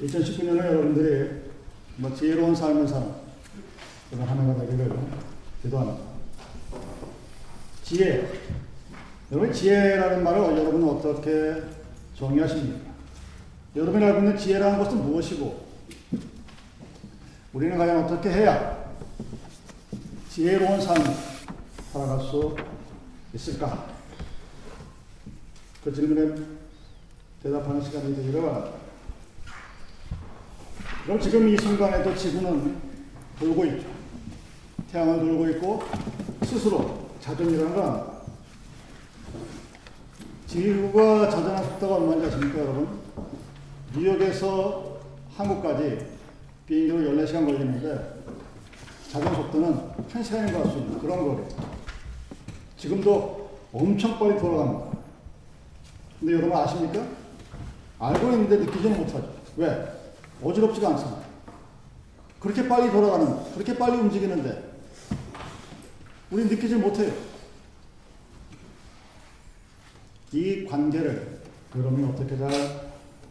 2019년에 여러분들이 뭐 지혜로운 삶을 사는 그런 한 해가 되기를 기도합니다. 지혜. 여러분 지혜라는 말을 여러분은 어떻게 정의하십니까? 여러분이 알고 있는 지혜라는 것은 무엇이고 우리는 과연 어떻게 해야 지혜로운 삶 살아갈 수 있을까? 그 질문에 대답하는 시간이 되기를 바랍니다. 그럼 지금 이 순간에도 지구는 돌고 있죠. 태양을 돌고 있고 스스로 자전이라는 건 지구가 자전한 속도가 얼마인지 아십니까, 여러분? 뉴욕에서 한국까지 비행기로 14시간 걸리는데 자전 속도는 1시간인 걸수 있는 그런 거리. 지금도 엄청 빨리 돌아갑니다. 근데 여러분 아십니까? 알고 있는데 느끼지는 못하죠. 왜? 어지럽지가 않습니다. 그렇게 빨리 돌아가는, 그렇게 빨리 움직이는데, 우리 느끼지 못해요. 이 관계를 여러분이 어떻게 잘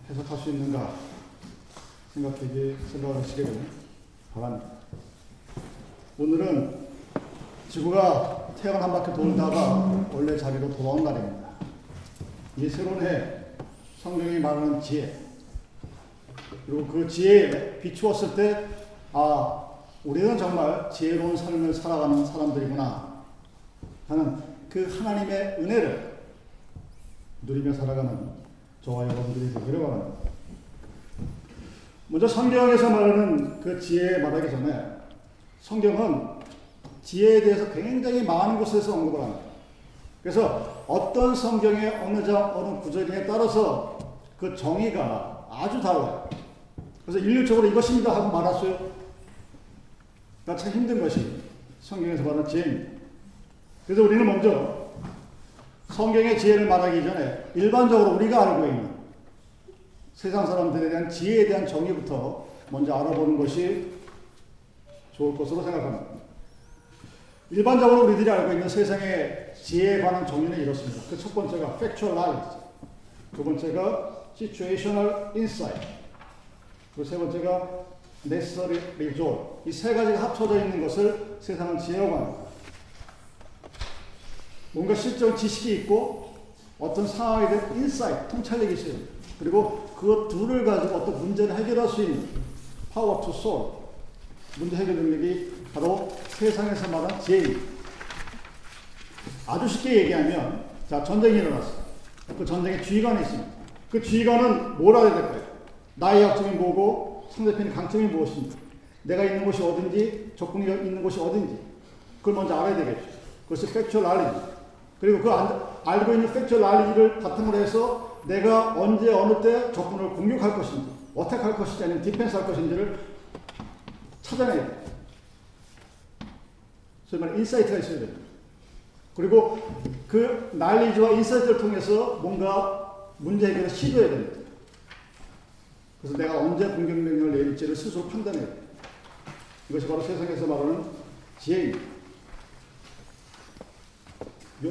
해석할 수 있는가 생각하기, 생각하시기를 바랍니다. 오늘은 지구가 태양 한 바퀴 돌다가 원래 자리로 돌아온 날입니다. 이 새로운 해, 성경이 말하는 지혜, 그리고 그 지혜에 비추었을 때, 아, 우리는 정말 지혜로운 삶을 살아가는 사람들이구나 하는 그 하나님의 은혜를 누리며 살아가는 저와 여러분들이 되기를 바랍니다. 먼저 성경에서 말하는 그 지혜 말하기 전에 성경은 지혜에 대해서 굉장히 많은 곳에서 언급을 합니다. 그래서 어떤 성경의 어느 장, 어느 구절에 따라서 그 정의가 아주 달라요. 그래서 일률적으로 이것입니다 하고 말았어요. 그러니까 참 힘든 것이 성경에서 말하는 지혜입니다. 그래서 우리는 먼저 성경의 지혜를 말하기 전에 일반적으로 우리가 알고 있는 세상 사람들에 대한 지혜에 대한 정의부터 먼저 알아보는 것이 좋을 것으로 생각합니다. 일반적으로 우리들이 알고 있는 세상의 지혜에 관한 정의는 이렇습니다. 그 첫 번째가 factual knowledge, 두 번째가 situational insight, 그세 번째가 necessary result. 이 세 가지가 합쳐져 있는 것을 세상은 지혜라고 합니다. 뭔가 실전 지식이 있고 어떤 상황에 대한 insight, 통찰력이 있어요. 그리고 그 둘을 가지고 어떤 문제를 해결할 수 있는 power to solve, 문제 해결 능력이 바로 세상에서 말하는 지혜입니다. 아주 쉽게 얘기하면, 자, 전쟁이 일어났어. 그 전쟁에 지휘관이 있습니다. 그 지휘관은 뭘 알아야 될까요? 나의 약점이 뭐고, 상대편의 강점이 무엇인지, 내가 있는 곳이 어딘지, 적군이 있는 곳이 어딘지, 그걸 먼저 알아야 되겠죠. 그것이 팩츄얼 알리지. 그리고 그 알고 있는 팩츄얼 알리지를 바탕으로 해서 내가 언제 어느 때 적군을 공격할 것인지, attack할 것인지 아니면 defense 할 것인지를 찾아내야 돼. 소위 말해 insight가 있어야 됩니다. 그리고 그 knowledge와 insight를 통해서 뭔가 문제 해결을 시도해야 됩니다. 그래서 내가 언제 공격 명령을 내릴지를 스스로 판단해야 돼. 이것이 바로 세상에서 말하는 지혜입니다.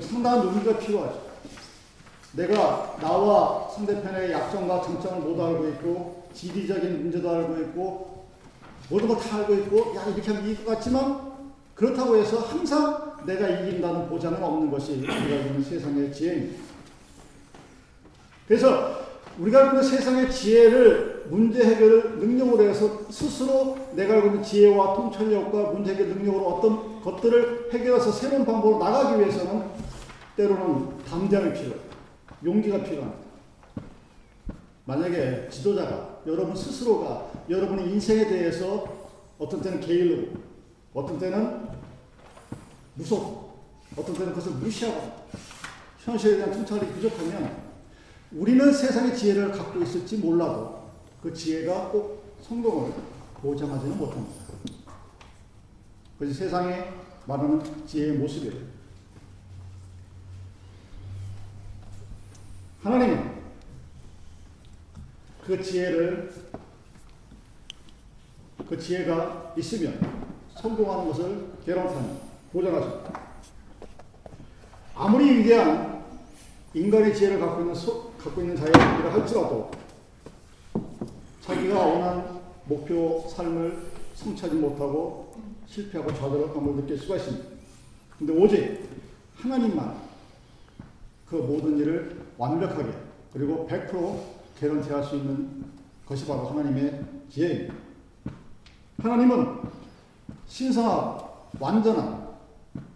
상당한 용기가 필요하죠. 내가 나와 상대편의 약점과 장점을 모두 알고 있고 지리적인 문제도 알고 있고 모든 걸 다 알고 있고 야 이렇게 하면 이길 것 같지만 그렇다고 해서 항상 내가 이긴다는 보장은 없는 것이 우리가 있는 세상의 지혜입니다. 그래서 우리가 있는 세상의 지혜를 문제 해결을 능력으로 해서 스스로 내가 알고 있는 지혜와 통찰력과 문제 해결 능력으로 어떤 것들을 해결해서 새로운 방법으로 나가기 위해서는 때로는 담대함이 필요해요. 용기가 필요합니다. 만약에 지도자가 여러분 스스로가 여러분의 인생에 대해서 어떤 때는 게을르고 어떤 때는 무섭고 어떤 때는 그것을 무시하고 현실에 대한 통찰이 부족하면 우리는 세상의 지혜를 갖고 있을지 몰라도 그 지혜가 꼭 성공을 보장하지는 못합니다. 그래서 세상에 말하는 지혜의 모습이에요. 하나님은 그 지혜를 그 지혜가 있으면 성공하는 것을 개런트합니다. 보장하십니다. 아무리 위대한 인간의 지혜를 갖고 있는 소, 갖고 있는 자연이라 할지라도 자기가 원하는 목표 삶을 성취하지 못하고 실패하고 좌절감을 느낄 수가 있습니다. 근데 오직 하나님만 그 모든 일을 완벽하게 그리고 100% 개런티할 수 있는 것이 바로 하나님의 지혜입니다. 하나님은 신성하고 완전한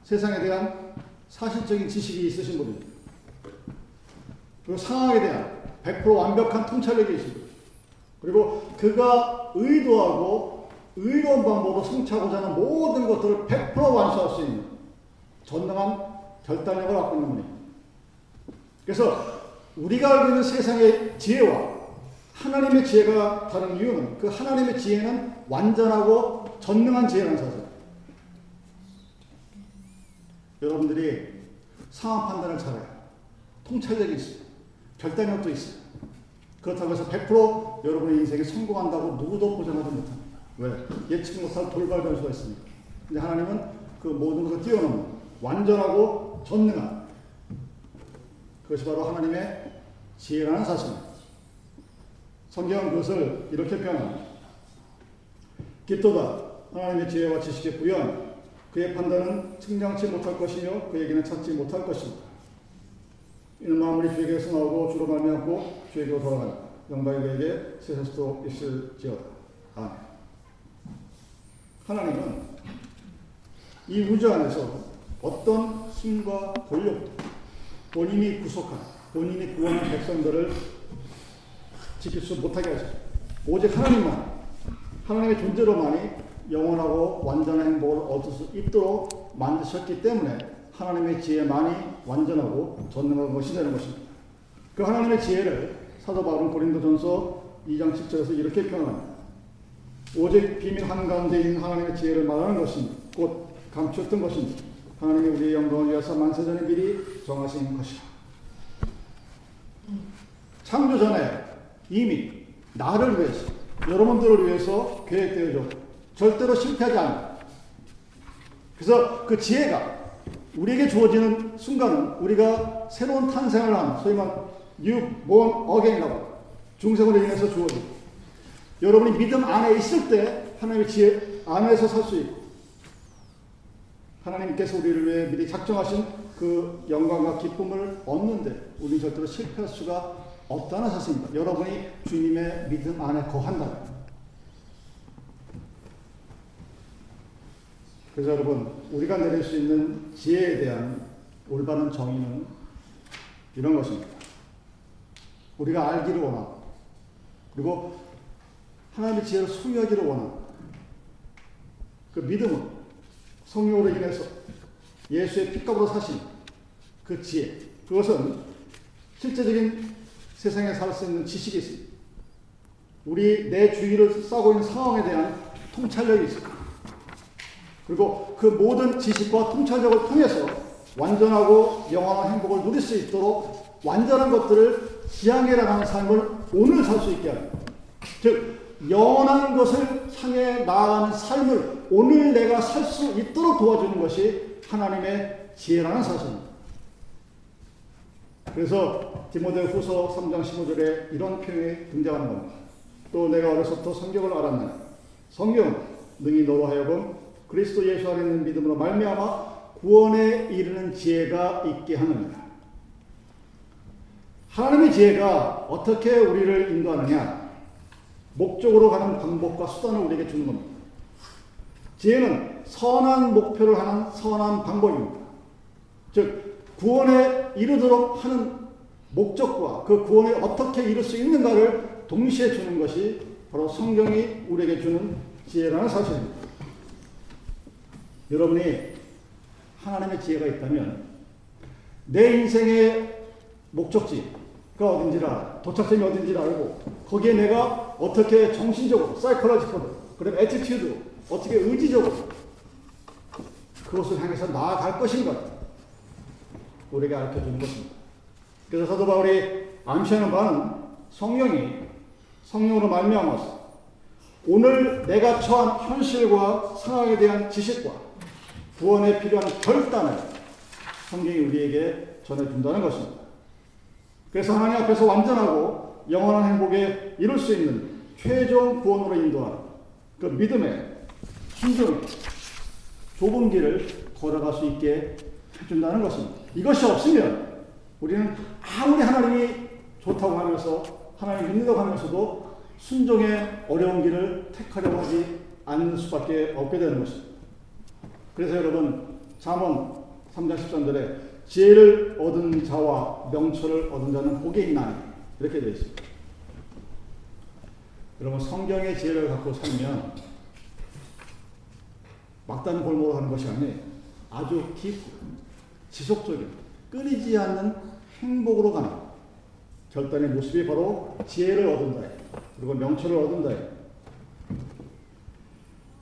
세상에 대한 사실적인 지식이 있으신 분입니다. 그리고 상황에 대한 100% 완벽한 통찰력이 있습니다. 그리고 그가 의도하고 의로운 방법으로 성취하고자 하는 모든 것들을 100% 완수할 수 있는 전능한 결단력을 갖고 있는 분입니다. 그래서 우리가 알고 있는 세상의 지혜와 하나님의 지혜가 다른 이유는 그 하나님의 지혜는 완전하고 전능한 지혜라는 사실. 여러분들이 상황 판단을 잘해요. 통찰력이 있어요. 결단력도 있어요. 그렇다고 해서 100% 여러분의 인생에 성공한다고 누구도 보장하지 못합니다. 왜? 예측 못할 돌발 변수가 있습니다. 근데 하나님은 그 모든 것을 뛰어넘는 완전하고 전능한 그것이 바로 하나님의 지혜라는 사실입니다. 성경은 그것을 이렇게 표현합니다. 깊도다 하나님의 지혜와 지식에 부여한 그의 판단은 측량치 못할 것이며 그에게는 찾지 못할 것입니다. 이는 마무리 주에게서 나오고 주로 말미암고 주에게로 돌아가는 영광이 그에게 세세도 있을지어다. 아멘. 하나님은 이 우주 안에서 어떤 힘과 권력도 본인이 구속한 본인이 구원한 백성들을 지킬 수 못하게 하죠. 오직 하나님만 하나님의 존재로만이 영원하고 완전한 행복을 얻을 수 있도록 만드셨기 때문에 하나님의 지혜만이 완전하고 전능한 것이 되는 것입니다. 그 하나님의 지혜를 사도 바울은 고린도전서 2장 7절에서 이렇게 표현합니다. 오직 비밀 한가운데 있는 하나님의 지혜를 말하는 것입니다. 곧 감추었던 것입니다. 하나님이 우리의 영광을 위해서 만세전에 미리 정하신 것이다. 창조 전에 이미 나를 위해서 여러분들을 위해서 계획되어져 절대로 실패하지 않아. 그래서 그 지혜가 우리에게 주어지는 순간은 우리가 새로운 탄생을 한 소위 말 new born again이라고 중생으로 인해서 주어진 여러분이 믿음 안에 있을 때 하나님의 지혜 안에서 살 수 있고 하나님께서 우리를 위해 미리 작정하신 그 영광과 기쁨을 얻는데 우리는 절대로 실패할 수가 없다는 사실입니다. 여러분이 주님의 믿음 안에 거한다면. 그래서 여러분, 우리가 내릴 수 있는 지혜에 대한 올바른 정의는 이런 것입니다. 우리가 알기를 원하고, 그리고 하나님의 지혜를 소유하기를 원하고, 그 믿음은 성령으로 인해서 예수의 피값으로 사신 그 지혜, 그것은 실제적인 세상에 살 수 있는 지식이 있습니다. 우리 내 주위를 싸고 있는 상황에 대한 통찰력이 있습니다. 그리고 그 모든 지식과 통찰력을 통해서 완전하고 영원한 행복을 누릴 수 있도록 완전한 것들을 지향해 나가는 삶을 오늘 살 수 있게 합니다. 즉, 영원한 것을 향해 나아가는 삶을 오늘 내가 살 수 있도록 도와주는 것이 하나님의 지혜라는 사실입니다. 그래서 디모데 후서 3장 15절에 이런 표현이 등장하는 겁니다. 또 내가 어려서부터 성경을 알았나니 성경 능히 너로 하여금 그리스도 예수 안에 있는 믿음으로 말미암아 구원에 이르는 지혜가 있게 하느니라. 하나님의 지혜가 어떻게 우리를 인도하느냐? 목적으로 가는 방법과 수단을 우리에게 주는 겁니다. 지혜는 선한 목표를 하는 선한 방법입니다. 즉, 구원에 이르도록 하는 목적과 그 구원에 어떻게 이룰 수 있는가를 동시에 주는 것이 바로 성경이 우리에게 주는 지혜라는 사실입니다. 여러분이 하나님의 지혜가 있다면 내 인생의 목적지가 어딘지를 알아. 도착점이 어딘지를 알고 거기에 내가 어떻게 정신적으로, 사이콜로지컬로, 그리고 attitude, 어떻게 의지적으로 그것을 향해서 나아갈 것인가 우리에게 알려주는 것입니다. 그래서 사도 바울이 암시하는 바는 성령이 성령으로 말미암아서 오늘 내가 처한 현실과 상황에 대한 지식과 구원에 필요한 결단을 성경이 우리에게 전해준다는 것입니다. 그래서 하나님 앞에서 완전하고 영원한 행복에 이룰 수 있는 최종 구원으로 인도하는 그 믿음의 순종의 좁은 길을 걸어갈 수 있게 해준다는 것입니다. 이것이 없으면 우리는 아무리 하나님이 좋다고 하면서 하나님 믿는다고 하면서도 순종의 어려운 길을 택하려고 하지 않는 수밖에 없게 되는 것입니다. 그래서 여러분 잠언 3장 13절에 지혜를 얻은 자와 명철을 얻은 자는 복이 있나니 이렇게 되어 있습니다. 여러분 성경의 지혜를 갖고 살면 막다른 골목으로 하는 것이 아니에요. 아주 깊고 지속적인 끊이지 않는 행복으로 가는 결단의 모습이 바로 지혜를 얻은 자예요. 그리고 명철을 얻은 자예요.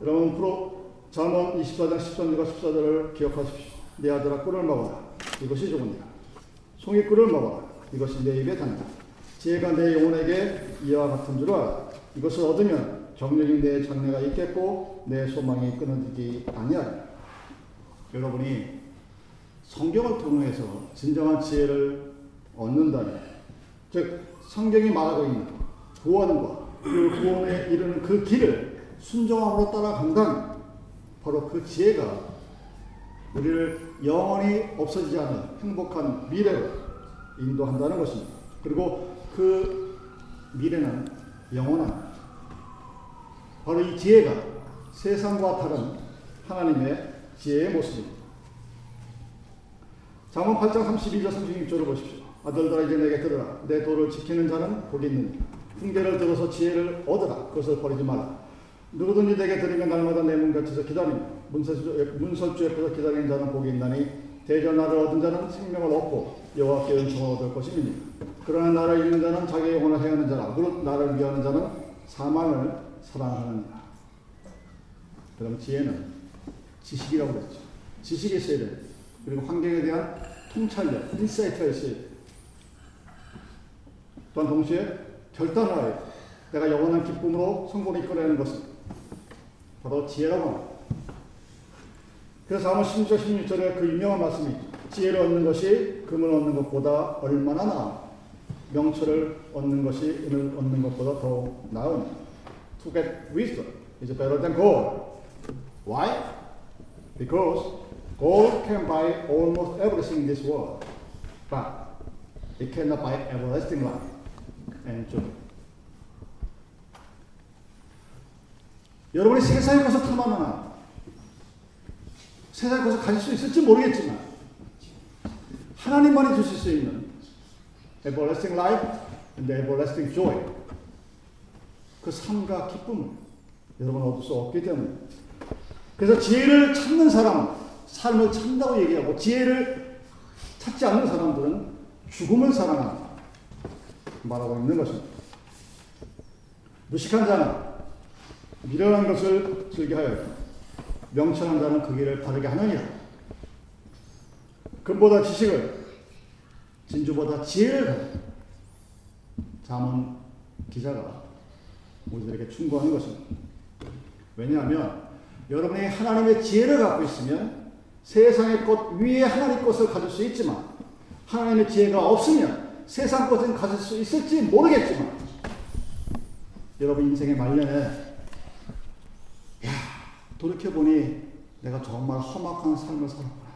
여러분 프로 잠언 24장 13절과 14절을 기억하십시오. 내 아들아 꿀을 먹어라. 이것이 좋으니라. 송이 꿀을 먹어라. 이것이 내 입에 단다. 지혜가 내 영혼에게 이와 같은 줄 알아. 이것을 얻으면 정령이 내 장래가 있겠고 내 소망이 끊어지지 아니하리라. 여러분이 성경을 통해서 진정한 지혜를 얻는다면 즉 성경이 말하고 있는 구원과 그 구원에 이르는 그 길을 순종함으로 따라간다면 바로 그 지혜가 우리를 영원히 없어지지 않은 행복한 미래로 인도한다는 것입니다. 그리고 그 미래는 영원한 바로 이 지혜가 세상과 다른 하나님의 지혜의 모습입니다. 잠언 8장 32절 36절을 보십시오. 아들들아 이제 내게 들으라. 내 도를 지키는 자는 복이 있느니 훈계를 들어서 지혜를 얻으라. 그것을 버리지 말라. 누구든지 내게 들으면 날마다 내문 곁에서 기다리며 문설주, 옆에서 기다리는 자는 복이 있나니 대전 나를 얻은 자는 생명을 얻고 여호와께 은총을 얻을 것이니 그러나 나를 잃는 자는 자기 영혼을 해하는 자라 무릇 나를 위하는 자는 사망을 사랑하느니라. 그럼 지혜는 지식이라고 그랬죠. 지식이 있어야 돼. 그리고 환경에 대한 통찰력, insight가 있어야 돼. 또한 동시에 결단을 하여 내가 영원한 기쁨으로 성공을 이끌어내는 것은 바로 지혜라고 합니다. 그래서 아마 16절, 16절에 그 유명한 말씀이 지혜를 얻는 것이 금을 얻는 것보다 얼마나 나아 명철을 얻는 것이 은을 얻는 것보다 더 나은 To get wisdom is better than gold. Why? Because gold can buy almost everything in this world, but it cannot buy everlasting life and joy. 여러분이 세상에 가서 탐하나 세상에 가서 가질 수 있을지 모르겠지만 하나님만이 주실 수 있는 everlasting life and everlasting joy. 그 삶과 기쁨을 여러분 얻을 수 없기 때문에. 그래서 지혜를 찾는 사람은 삶을 찾는다고 얘기하고 지혜를 찾지 않는 사람들은 죽음을 사랑한다. 말하고 있는 것입니다. 무식한 자는 미련한 것을 즐겨하여 명철한 자는 그 길을 바르게 하느니라. 금보다 지식을 진주보다 지혜를 잠언 기자가 우리들에게 충고하는 것입니다. 왜냐하면 여러분이 하나님의 지혜를 갖고 있으면 세상의 것 위에 하나님 것을 가질 수 있지만 하나님의 지혜가 없으면 세상 것은 가질 수 있을지 모르겠지만 여러분 인생의 말년에 야 돌이켜보니 내가 정말 험악한 삶을 살았구나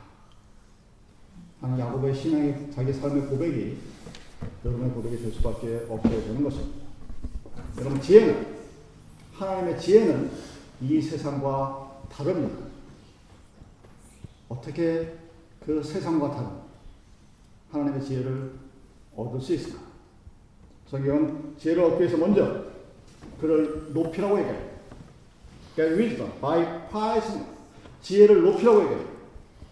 하는 야곱의 신앙이 자기 삶의 고백이 여러분의 고백이 될 수밖에 없게 되는 것입니다. 여러분 지혜는 하나님의 지혜는 이 세상과 다릅니다. 어떻게 그 세상과 다른 하나님의 지혜를 얻을 수 있을까? 성경은 지혜를 얻기 위해서 먼저 그를 높이라고 얘기해요. Get wisdom by prizing. 지혜를 높이라고 얘기해요.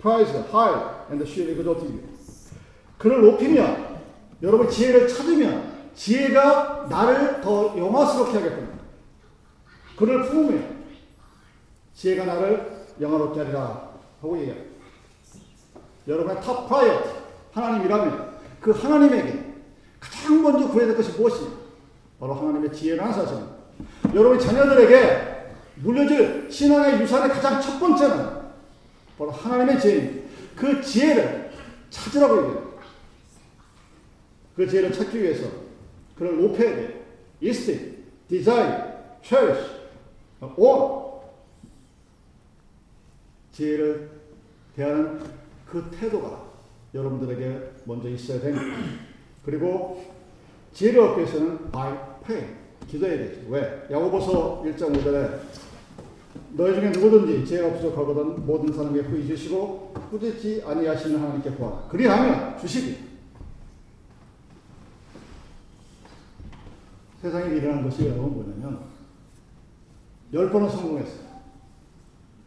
prize her highly, and she will exalt you. 그를 높이면, 여러분 지혜를 찾으면, 지혜가 나를 더 영화스럽게 하겠구나. 그를 품으면, 지혜가 나를 영화롭게 하리라 하고 얘기해요. 여러분의 top priority, 하나님이라면, 그 하나님에게 가장 먼저 구해야 될 것이 무엇이냐? 바로 하나님의 지혜라는 사실입니다. 여러분 자녀들에게 물려줄 신앙의 유산의 가장 첫 번째는 바로 하나님의 지혜입니다. 그 지혜를 찾으라고 얘기해요. 그 지혜를 찾기 위해서 그를 높여야 돼. 이스팅, desire, cherish, own. 지혜를 대하는 그 태도가 여러분들에게 먼저 있어야 됩니다. 그리고 지혜를 얻기 위해서는 by prayer, 기도해야 되죠. 왜? 야고보서 1장 5절에 너희 중에 누구든지 지혜가 부족하거든 모든 사람에게 후히 주시고 후되지 아니하시는 하나님께 구하라. 그리하면 주시기. 세상에 일어난 것이 여러분 뭐냐면 열 번은 성공했어요.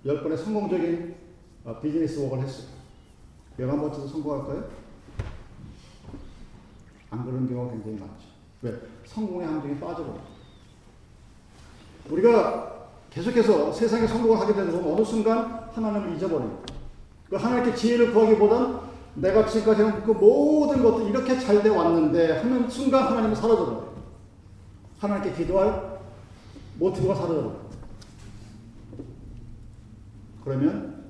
열 번의 성공적인 어, 비즈니스 웍을 했어요. 열한 번째도 성공할까요? 안 그런 경우가 굉장히 많죠. 왜? 성공의 함정에 빠져버려. 우리가 계속해서 세상에 성공을 하게 되면 어느 순간 하나님을 잊어버립니다. 그 하나님께 지혜를 구하기보단 내가 지금까지 한그 모든 것들 이렇게 잘 돼 왔는데 하는 순간 하나님은 사라져버려요. 하나님께 기도할 모티브가 사라져버려요. 그러면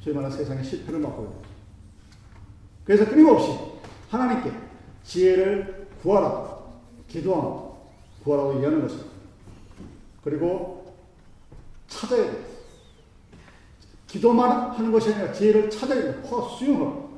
소위 말하는 세상의 실패를 맛보게 되죠. 그래서 끊임없이 하나님께 지혜를 구하라, 기도하라, 구하라고 얘기하는 것입니다. 그리고 찾아야 돼. 기도만 하는 것이 아니라 지혜를 찾아야 돼. 퍼스용하고.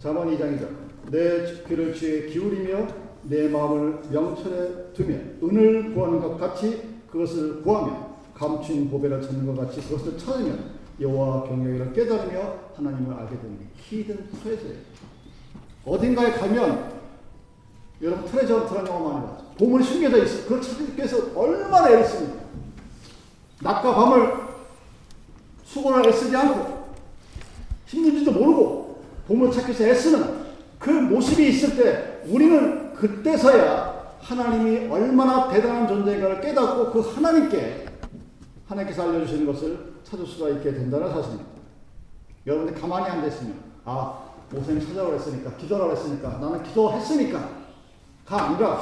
잠언 2장이죠. 내 귀를 주에 기울이며 내 마음을 명철에 두며 은을 구하는 것 같이 그것을 구하며 감춘 보배를 찾는 것 같이 그것을 찾으면 여호와 경외를 깨달으며 하나님을 알게 되는 게 hidden treasure예요. 어딘가에 가면 여러분 Treasure Hunt라는 영화 많이 봤죠. 보물이 숨겨져 있어. 그걸 찾기 위해서 얼마나 애를 씁니까? 낮과 밤을 수고를 애쓰지 않고 힘든지도 모르고 보물 찾기 위해서 애쓰는 그 모습이 있을 때 우리는 그때서야 하나님이 얼마나 대단한 존재인가를 깨닫고 그 하나님께 하나님께서 알려주시는 것을 찾을 수가 있게 된다는 사실입니다. 여러분들 가만히 앉아 있으면 아 목사님 찾아오라 했으니까 기도하라 했으니까 나는 기도했으니까 가 아니라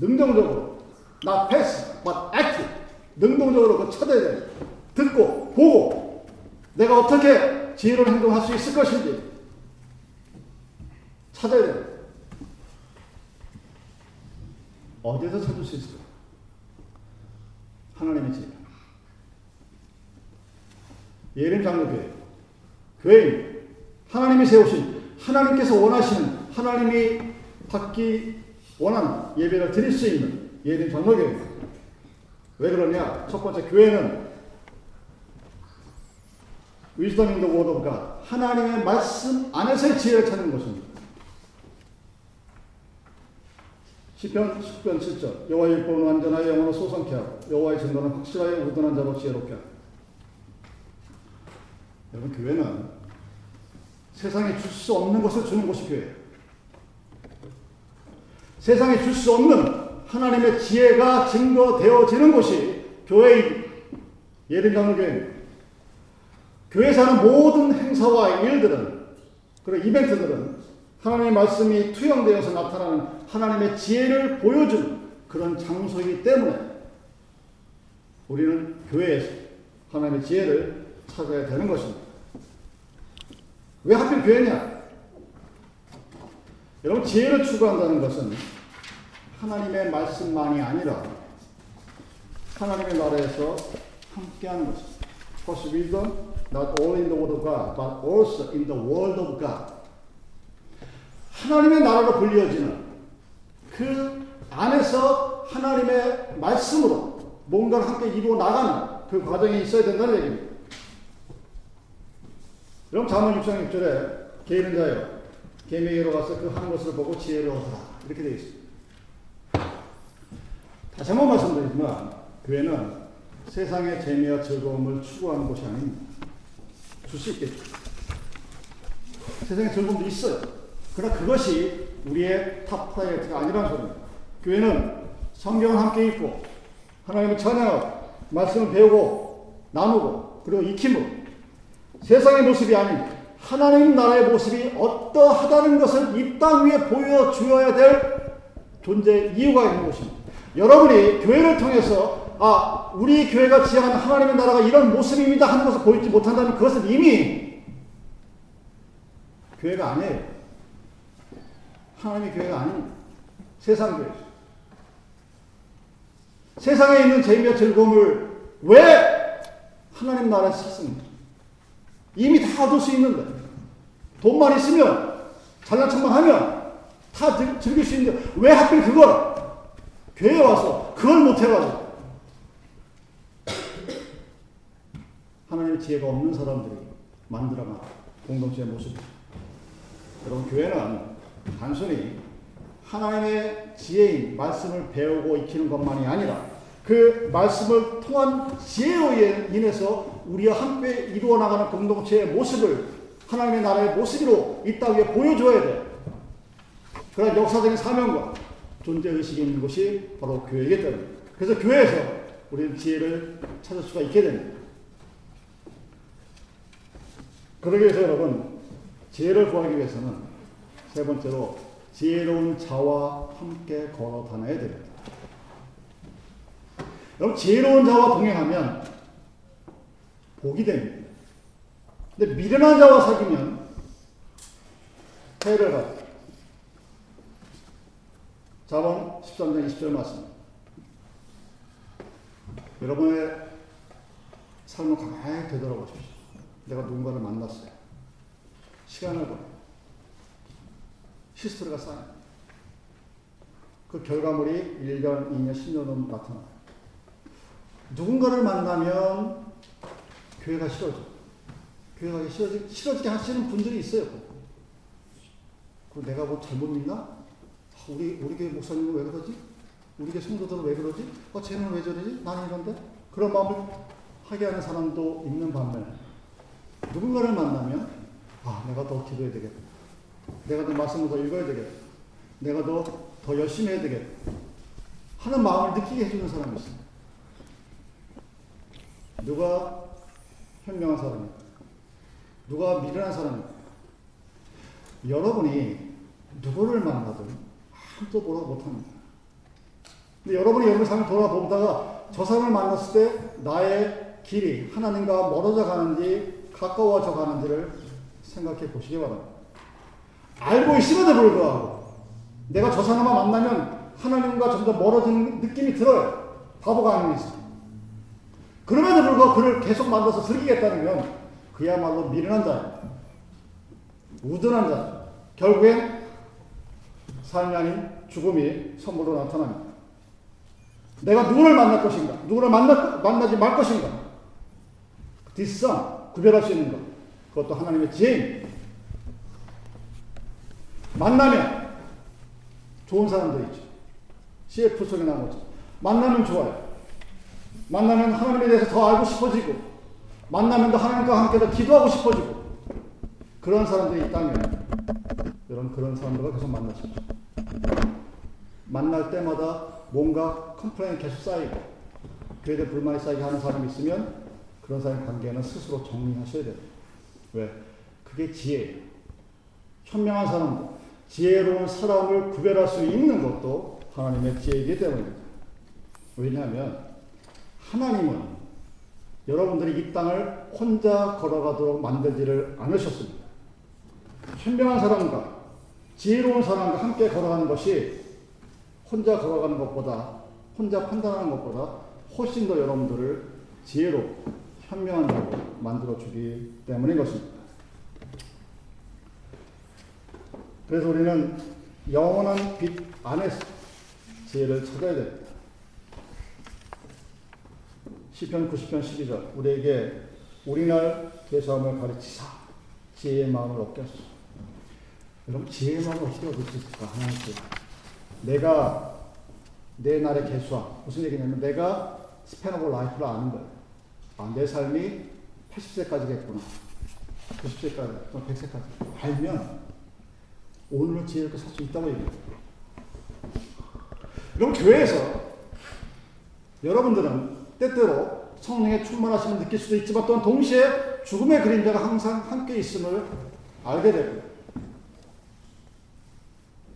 능동적으로. 나 패스 but active. 능동적으로 그 찾아야 돼. 듣고 보고. 내가 어떻게 지혜로운 행동할 수 있을 것인지 찾아야 돼. 어디서 찾을 수 있을까? 하나님의 지혜 예림 장로교회. 교회입니다. 하나님이 세우신 하나님께서 원하시는 하나님이 받기 원하는 예배를 드릴 수 있는 예림 장로교회입니다. 왜 그러냐? 첫 번째 교회는 in the word of God 하나님의 말씀 안에서의 지혜를 찾는 것입니다. 시편 10편 7절 여호와의 율법은 완전하여 영혼을 소성케 하고 여호와의 증거는 확실하여 우둔한 자로 지혜롭게 하고 여러분 교회는 세상에 줄 수 없는 것을 주는 곳이 교회예요. 세상에 줄 수 없는 하나님의 지혜가 증거되어지는 곳이 교회인 예림 장로교회입니다. 교회에서 하는 모든 행사와 일들은 그리고 이벤트들은 하나님의 말씀이 투영되어서 나타나는 하나님의 지혜를 보여주는 그런 장소이기 때문에 우리는 교회에서 하나님의 지혜를 찾아야 되는 것입니다. 왜 하필 교회냐? 여러분, 지혜를 추구한다는 것은 하나님의 말씀만이 아니라 하나님의 나라에서 함께하는 것입니다. First wisdom, not all in the word of God, but also in the world of God. 하나님의 나라로 불리어지는 그 안에서 하나님의 말씀으로 뭔가를 함께 이루어 나가는 그 과정이 있어야 된다는 얘기입니다. 여러분 잠언 6장 6절에 게으른 자여 개미에게로 가서 그 하는 것을 보고 지혜를 얻어라 이렇게 되어 있습니다. 다시 한번 말씀드리지만 교회는 세상의 재미와 즐거움을 추구하는 곳이 아닙니다. 줄 수 있겠죠. 세상에 즐거움도 있어요. 그러나 그것이 우리의 top priority가 아니라는 소리입니다. 교회는 성경을 함께 읽고 하나님을 찬양하고 말씀을 배우고 나누고 그리고 익힘으로 세상의 모습이 아닌 하나님 나라의 모습이 어떠하다는 것을 이 땅 위에 보여주어야 될 존재 이유가 있는 것입니다. 여러분이 교회를 통해서 아 우리 교회가 지향하는 하나님의 나라가 이런 모습입니다 하는 것을 보이지 못한다면 그것은 이미 교회가 아니에요. 하나님의 교회가 아닙니다. 세상 교회. 세상에 있는 재미와 즐거움을 왜 하나님 나라에서 찾습니까? 이미 다 얻을 수 있는데 돈만 있으면 잘난 척만 하면 다 즐길 수 있는데 왜 하필 그걸? 교회에 와서 그걸 못 해가지고. 하나님의 지혜가 없는 사람들이 만들어간 공동체의 모습. 여러분 교회는 단순히 하나님의 지혜인 말씀을 배우고 익히는 것만이 아니라 그 말씀을 통한 지혜로 인해서 우리와 함께 이루어 나가는 공동체의 모습을 하나님의 나라의 모습으로 이 땅에 보여줘야 돼. 그런 역사적인 사명과 존재 의식이 있는 것이 바로 교회이기 때문에. 그래서 교회에서 우리는 지혜를 찾을 수가 있게 됩니다. 그러기 위해서 여러분, 지혜를 구하기 위해서는 세 번째로 지혜로운 자와 함께 걸어 다녀야 됩니다. 여러분, 지혜로운 자와 동행하면 복이 됩니다. 근데 미련한 자와 사귀면 해를 가요. 자본 13장 20절 말씀. 여러분의 삶을 가만히 되돌아보십시오. 내가 누군가를 만났어요. 시간을 보내. 히스토리가 쌓여. 그 결과물이 1년, 2년, 10년은 나타나. 누군가를 만나면 교회가 싫어져. 교회가 싫어지, 싫어지게 하시는 분들이 있어요. 그 내가 뭐 잘못 믿나? 아, 우리, 우리 교회 목사님은 왜 그러지? 우리 교회 성도들은 왜 그러지? 어, 쟤는 왜 저러지? 나는 이런데? 그런 마음을 하게 하는 사람도 있는 반면에 누군가를 만나면 아, 내가 더 기도해야 되겠다. 내가 더 말씀을 더 읽어야 되겠다. 내가 더, 더 열심히 해야 되겠다. 하는 마음을 느끼게 해주는 사람이 있습니다. 누가 현명한 사람입니까? 누가 미련한 사람입니까? 여러분이 누구를 만나든 아무도 뭐라고 못합니다. 근데 여러분이 여러분 삶을 돌아보다가 저 사람을 만났을 때 나의 길이 하나님과 멀어져 가는지 가까워져 가는지를 생각해 보시기 바랍니다. 알고 있음에도 불구하고 내가 저 사람을 만나면 하나님과 좀더 멀어지는 느낌이 들어요. 바보가 아닌 이상. 그럼에도 불구하고 그를 계속 만나서 즐기겠다는 건 그야말로 미련한 자, 우둔한 자. 결국엔 삶이 아닌 죽음이 선물로 나타납니다. 내가 누구를 만날 것인가? 누구를 만나, 만나지 말 것인가? 뒷선, 구별할 수 있는 것. 그것도 하나님의 지혜입니다. 만나면 좋은 사람들 있죠. CF 속에 나온 거죠. 만나면 좋아요. 만나면 하나님에 대해서 더 알고 싶어지고, 만나면 더 하나님과 함께 더 기도하고 싶어지고, 그런 사람들이 있다면, 여러분 그런 사람들과 계속 만나십시오. 만날 때마다 뭔가 complain이 계속 쌓이고, 그에 대해 불만이 쌓이게 하는 사람이 있으면, 그런 사람의 관계는 스스로 정리하셔야 돼요. 왜? 그게 지혜예요. 현명한 사람들, 지혜로운 사람을 구별할 수 있는 것도 하나님의 지혜이기 때문입니다. 왜냐하면 하나님은 여러분들이 이 땅을 혼자 걸어가도록 만들지를 않으셨습니다. 현명한 사람과 지혜로운 사람과 함께 걸어가는 것이 혼자 걸어가는 것보다 혼자 판단하는 것보다 훨씬 더 여러분들을 지혜로 현명한 자로 만들어 주기 때문인 것입니다. 그래서 우리는 영원한 빛 안에서 지혜를 찾아야 됩니다. 시편 90편 12절 우리에게 우리 날 계수함을 가르치사 지혜의 마음을 하소서. 여러분 지혜의 마음을 어떻게 얻을 수 있을까 하나님께 내가 내 날의 계수와 무슨 얘기냐면 내가 span of life를 아는 거예요. 아, 내 삶이 80세까지겠구나. 90세까지, 100세까지 알면 오늘을 지혜롭게 살 수 있다고 얘기해요. 그럼 교회에서 여러분들은 때때로 성령의 충만하심을 느낄 수도 있지만 또한 동시에 죽음의 그림자가 항상 함께 있음을 알게 되고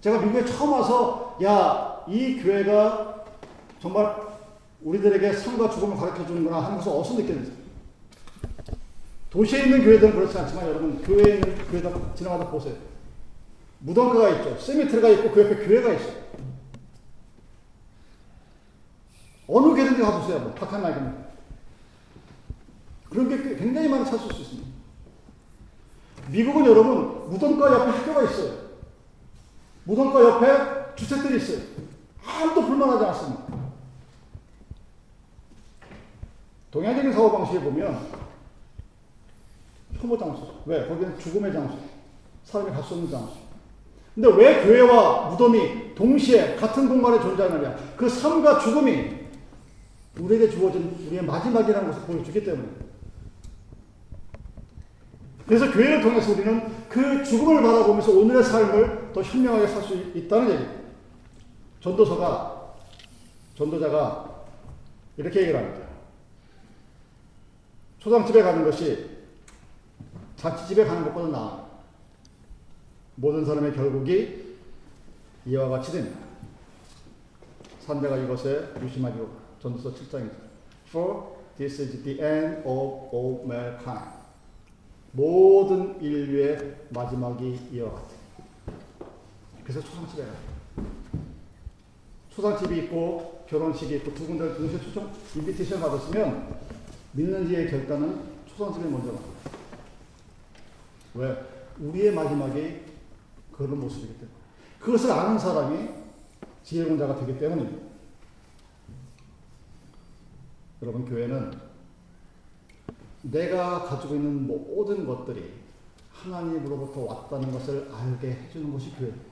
제가 미국에 처음 와서 야, 이 교회가 정말 우리들에게 삶과 죽음을 가르쳐 주는구나 하는 것을 어디서 느꼈는지. 도시에 있는 교회들은 그렇지 않지만 여러분 교회에 있는 교회들 지나가다 보세요. 무덤가가 있죠. 세미트리가 있고 그 옆에 교회가 있어요. 어느 교회든지 가보세요. 뭐, 박한 나이입니다. 그런 게 굉장히 많이 찾을 수 있습니다. 미국은 여러분, 무덤가 옆에 학교가 있어요. 무덤가 옆에 주택들이 있어요. 아무도 불만하지 않습니다. 동양적인 사고 방식에 보면 혐오 장소. 왜? 거기는 죽음의 장소. 사람이 갈 수 없는 장소. 근데 왜 교회와 무덤이 동시에 같은 공간에 존재하느냐? 그 삶과 죽음이 우리에게 주어진 우리의 마지막이라는 것을 보여주기 때문에. 그래서 교회를 통해서 우리는 그 죽음을 바라보면서 오늘의 삶을 더 현명하게 살 수 있다는 얘기입니다. 전도서가, 전도자가 이렇게 얘기를 합니다. 초상집에 가는 것이 자취집에 가는 것보다 나아. 모든 사람의 결국이 이와 같이 됩니다. 산자가 이것에 유심하기로 전도서 7장이죠. For this is the end of all mankind. 모든 인류의 마지막이 같아. 그래서 초상집에 가요. 초상집이 있고 결혼식이 있고 두 군데를 동시에 초청 인비테이션 받았으면 믿는지의 결단은 초상집에 먼저 나요. 왜? 우리의 마지막이 그런 모습이기 때문에. 그것을 아는 사람이 지혜론자가 되기 때문입니다. 여러분, 교회는 내가 가지고 있는 모든 것들이 하나님으로부터 왔다는 것을 알게 해주는 것이 교회입니다.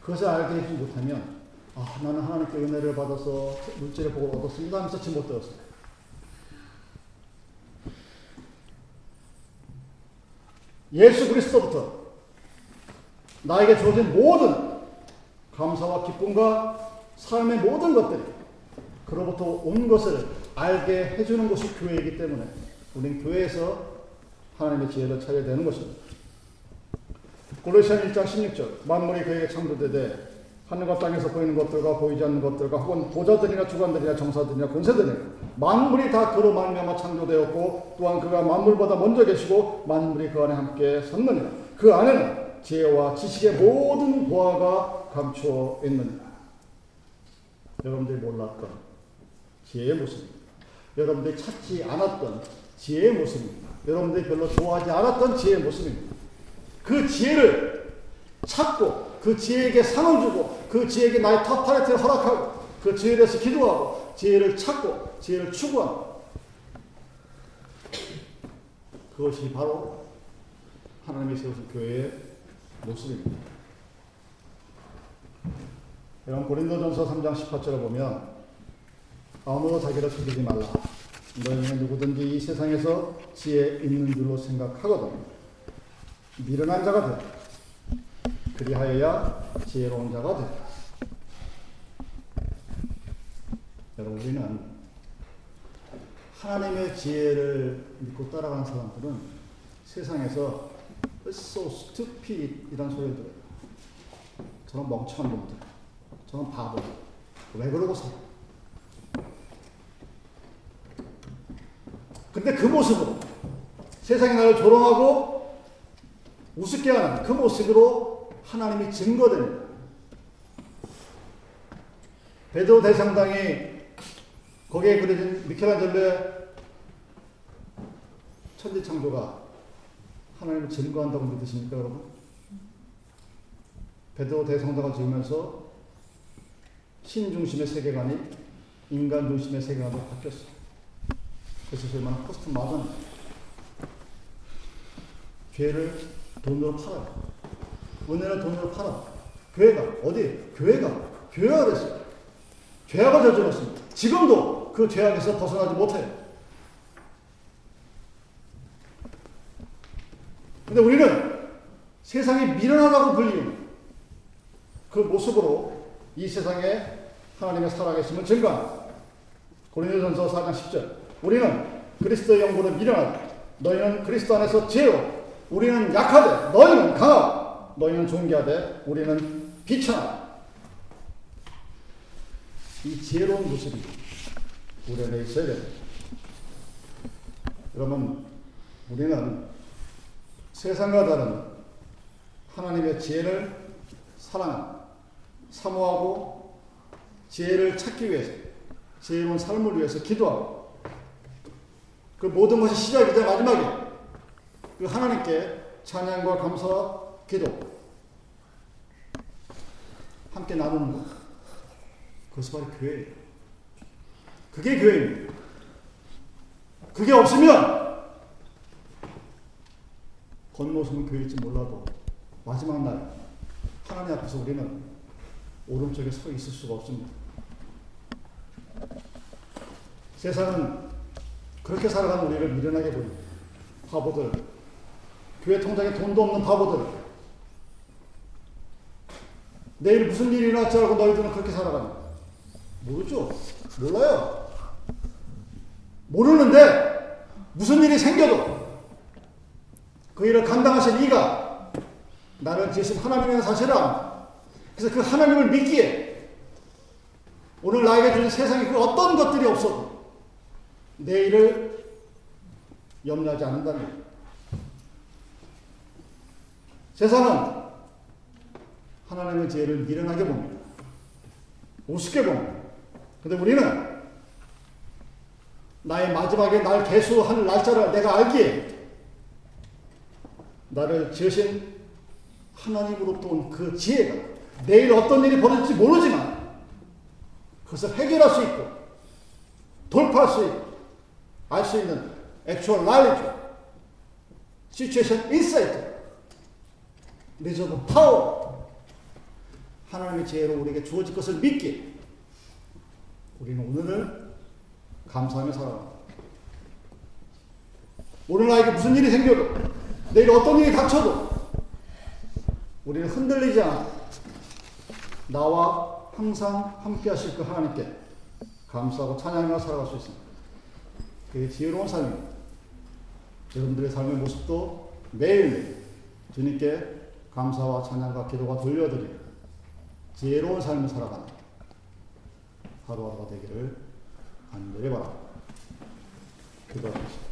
그것을 알게 해주지 못하면, 아, 나는 하나님께 은혜를 받아서 물질의 복을 얻었습니다 하면서 침못되었습니다. 예수 그리스도부터 나에게 주어진 모든 감사와 기쁨과 삶의 모든 것들이 그로부터 온 것을 알게 해주는 것이 교회이기 때문에 우리는 교회에서 하나님의 지혜를 찾아야 되는 것입니다. 골로시안 1장 16절. 만물이 그에게 창조되되 하늘과 땅에서 보이는 것들과 보이지 않는 것들과 혹은 보좌들이나 주관들이나 정사들이나 권세들이나 만물이 다 그로 말미암아 창조되었고 또한 그가 만물보다 먼저 계시고 만물이 그 안에 함께 섰느니라. 그 안에는 지혜와 지식의 모든 보화가 감추어 있느니라. 여러분들이 몰랐던 지혜의 모습입니다. 여러분들이 찾지 않았던 지혜의 모습입니다. 여러분들이 별로 좋아하지 않았던 지혜의 모습입니다. 그 지혜를 찾고 그 지혜에게 상을 주고 그 지혜에게 나의 탑파레트를 허락하고 그 지혜에 대해서 기도하고 지혜를 찾고 지혜를 추구하는 그것이 바로 하나님의 세우신 교회의 모습입니다. 여러분 고린도전서 3장 18절을 보면 아무도 자기를 속이지 말라. 너희는 누구든지 이 세상에서 지혜 있는 줄로 생각하거든. 미련한 자가 되라. 그리하여야 지혜로운 자가 되라. 여러분, 우리는 하나님의 지혜를 믿고 따라가는 사람들은 세상에서 so stupid 이런 소리를 들어요. 저는 멍청한 놈들. 저는 바보. 왜 그러고 살아? 근데 그 모습으로 세상이 나를 조롱하고 우습게 하는 그 모습으로 하나님이 증거됩니다. 베드로 대상당이 거기에 그려진 미켈란젤로의 천지 창조가 하나님을 증거한다고 믿으십니까, 여러분? 베드로 대성당을 지으면서 신 중심의 세계관이 인간 중심의 세계관으로 바뀌었어요. 그래서 얼마나 cost 맞았나. 죄를 돈으로 팔아요. 은혜를 돈으로 팔아. 교회가, 어디? 교회가, 교회가 됐어요. 죄악을 저질렀습니다. 지금도 그 죄악에서 벗어나지 못해요. 근데 우리는 세상이 미련하다고 불리는 그 모습으로 이 세상에 하나님의 살아계심을 증거합니다. 고린도전서 4장 10절. 우리는 그리스도의 영보다 미련하다. 너희는 그리스도 안에서 지혜로. 우리는 약하되 너희는 강하고 너희는 존귀하되 우리는 비천하다. 이 지혜로운 모습이 우리 안에 있어야 됩니다. 여러분, 우리는 세상과 다른 하나님의 지혜를 사랑하고 사모하고 지혜를 찾기 위해서 지혜로운 삶을 위해서 기도하고 그 모든 것이 시작이자 마지막에 그 하나님께 찬양과 감사와 기도 함께 나누는 것 그것이 바로 교회예요. 그게 교회입니다. 그게 없으면 겉모습은 교회일지 몰라도 마지막 날 하나님 앞에서 우리는 오른쪽에 서 있을 수가 없습니다. 세상은 그렇게 살아가는 우리를 미련하게 보입니다. 바보들, 교회 통장에 돈도 없는 바보들, 내일 무슨 일이 일어날지 알고 너희들은 그렇게 살아가는 모르죠? 몰라요. 모르는데 무슨 일이 생겨도 그 일을 감당하신 이가 나를 지으신 하나님이라는 사실을 압니다. 그래서 그 하나님을 믿기에 오늘 나에게 주는 세상에 그 어떤 것들이 없어도 내일을 염려하지 거예요. 세상은 하나님의 지혜를 미련하게 봅니다. 우습게 봅니다. 근데 우리는 나의 마지막에 날 개수할 날짜를 내가 알기에 나를 지으신 하나님으로부터 온 그 지혜가 내일 어떤 일이 벌어질지 모르지만 그것을 해결할 수 있고 돌파할 수 있고 알 수 있는 factual knowledge, situation insight, resolve power 하나님의 지혜로 우리에게 주어질 것을 믿기 우리는 오늘을 감사하며 살아갑니다. 오늘 나에게 무슨 일이 생겨도 내일 어떤 일이 닥쳐도 우리는 흔들리지 않아 나와 항상 함께 하실 그 하나님께 감사하고 찬양하며 살아갈 수 있습니다. 그게 지혜로운 삶입니다. 여러분들의 삶의 모습도 매일매일 주님께 감사와 찬양과 기도가 돌려드리는 지혜로운 삶을 살아가는 하루하루가 되기를 간절히 바랍니다. 기도하겠습니다.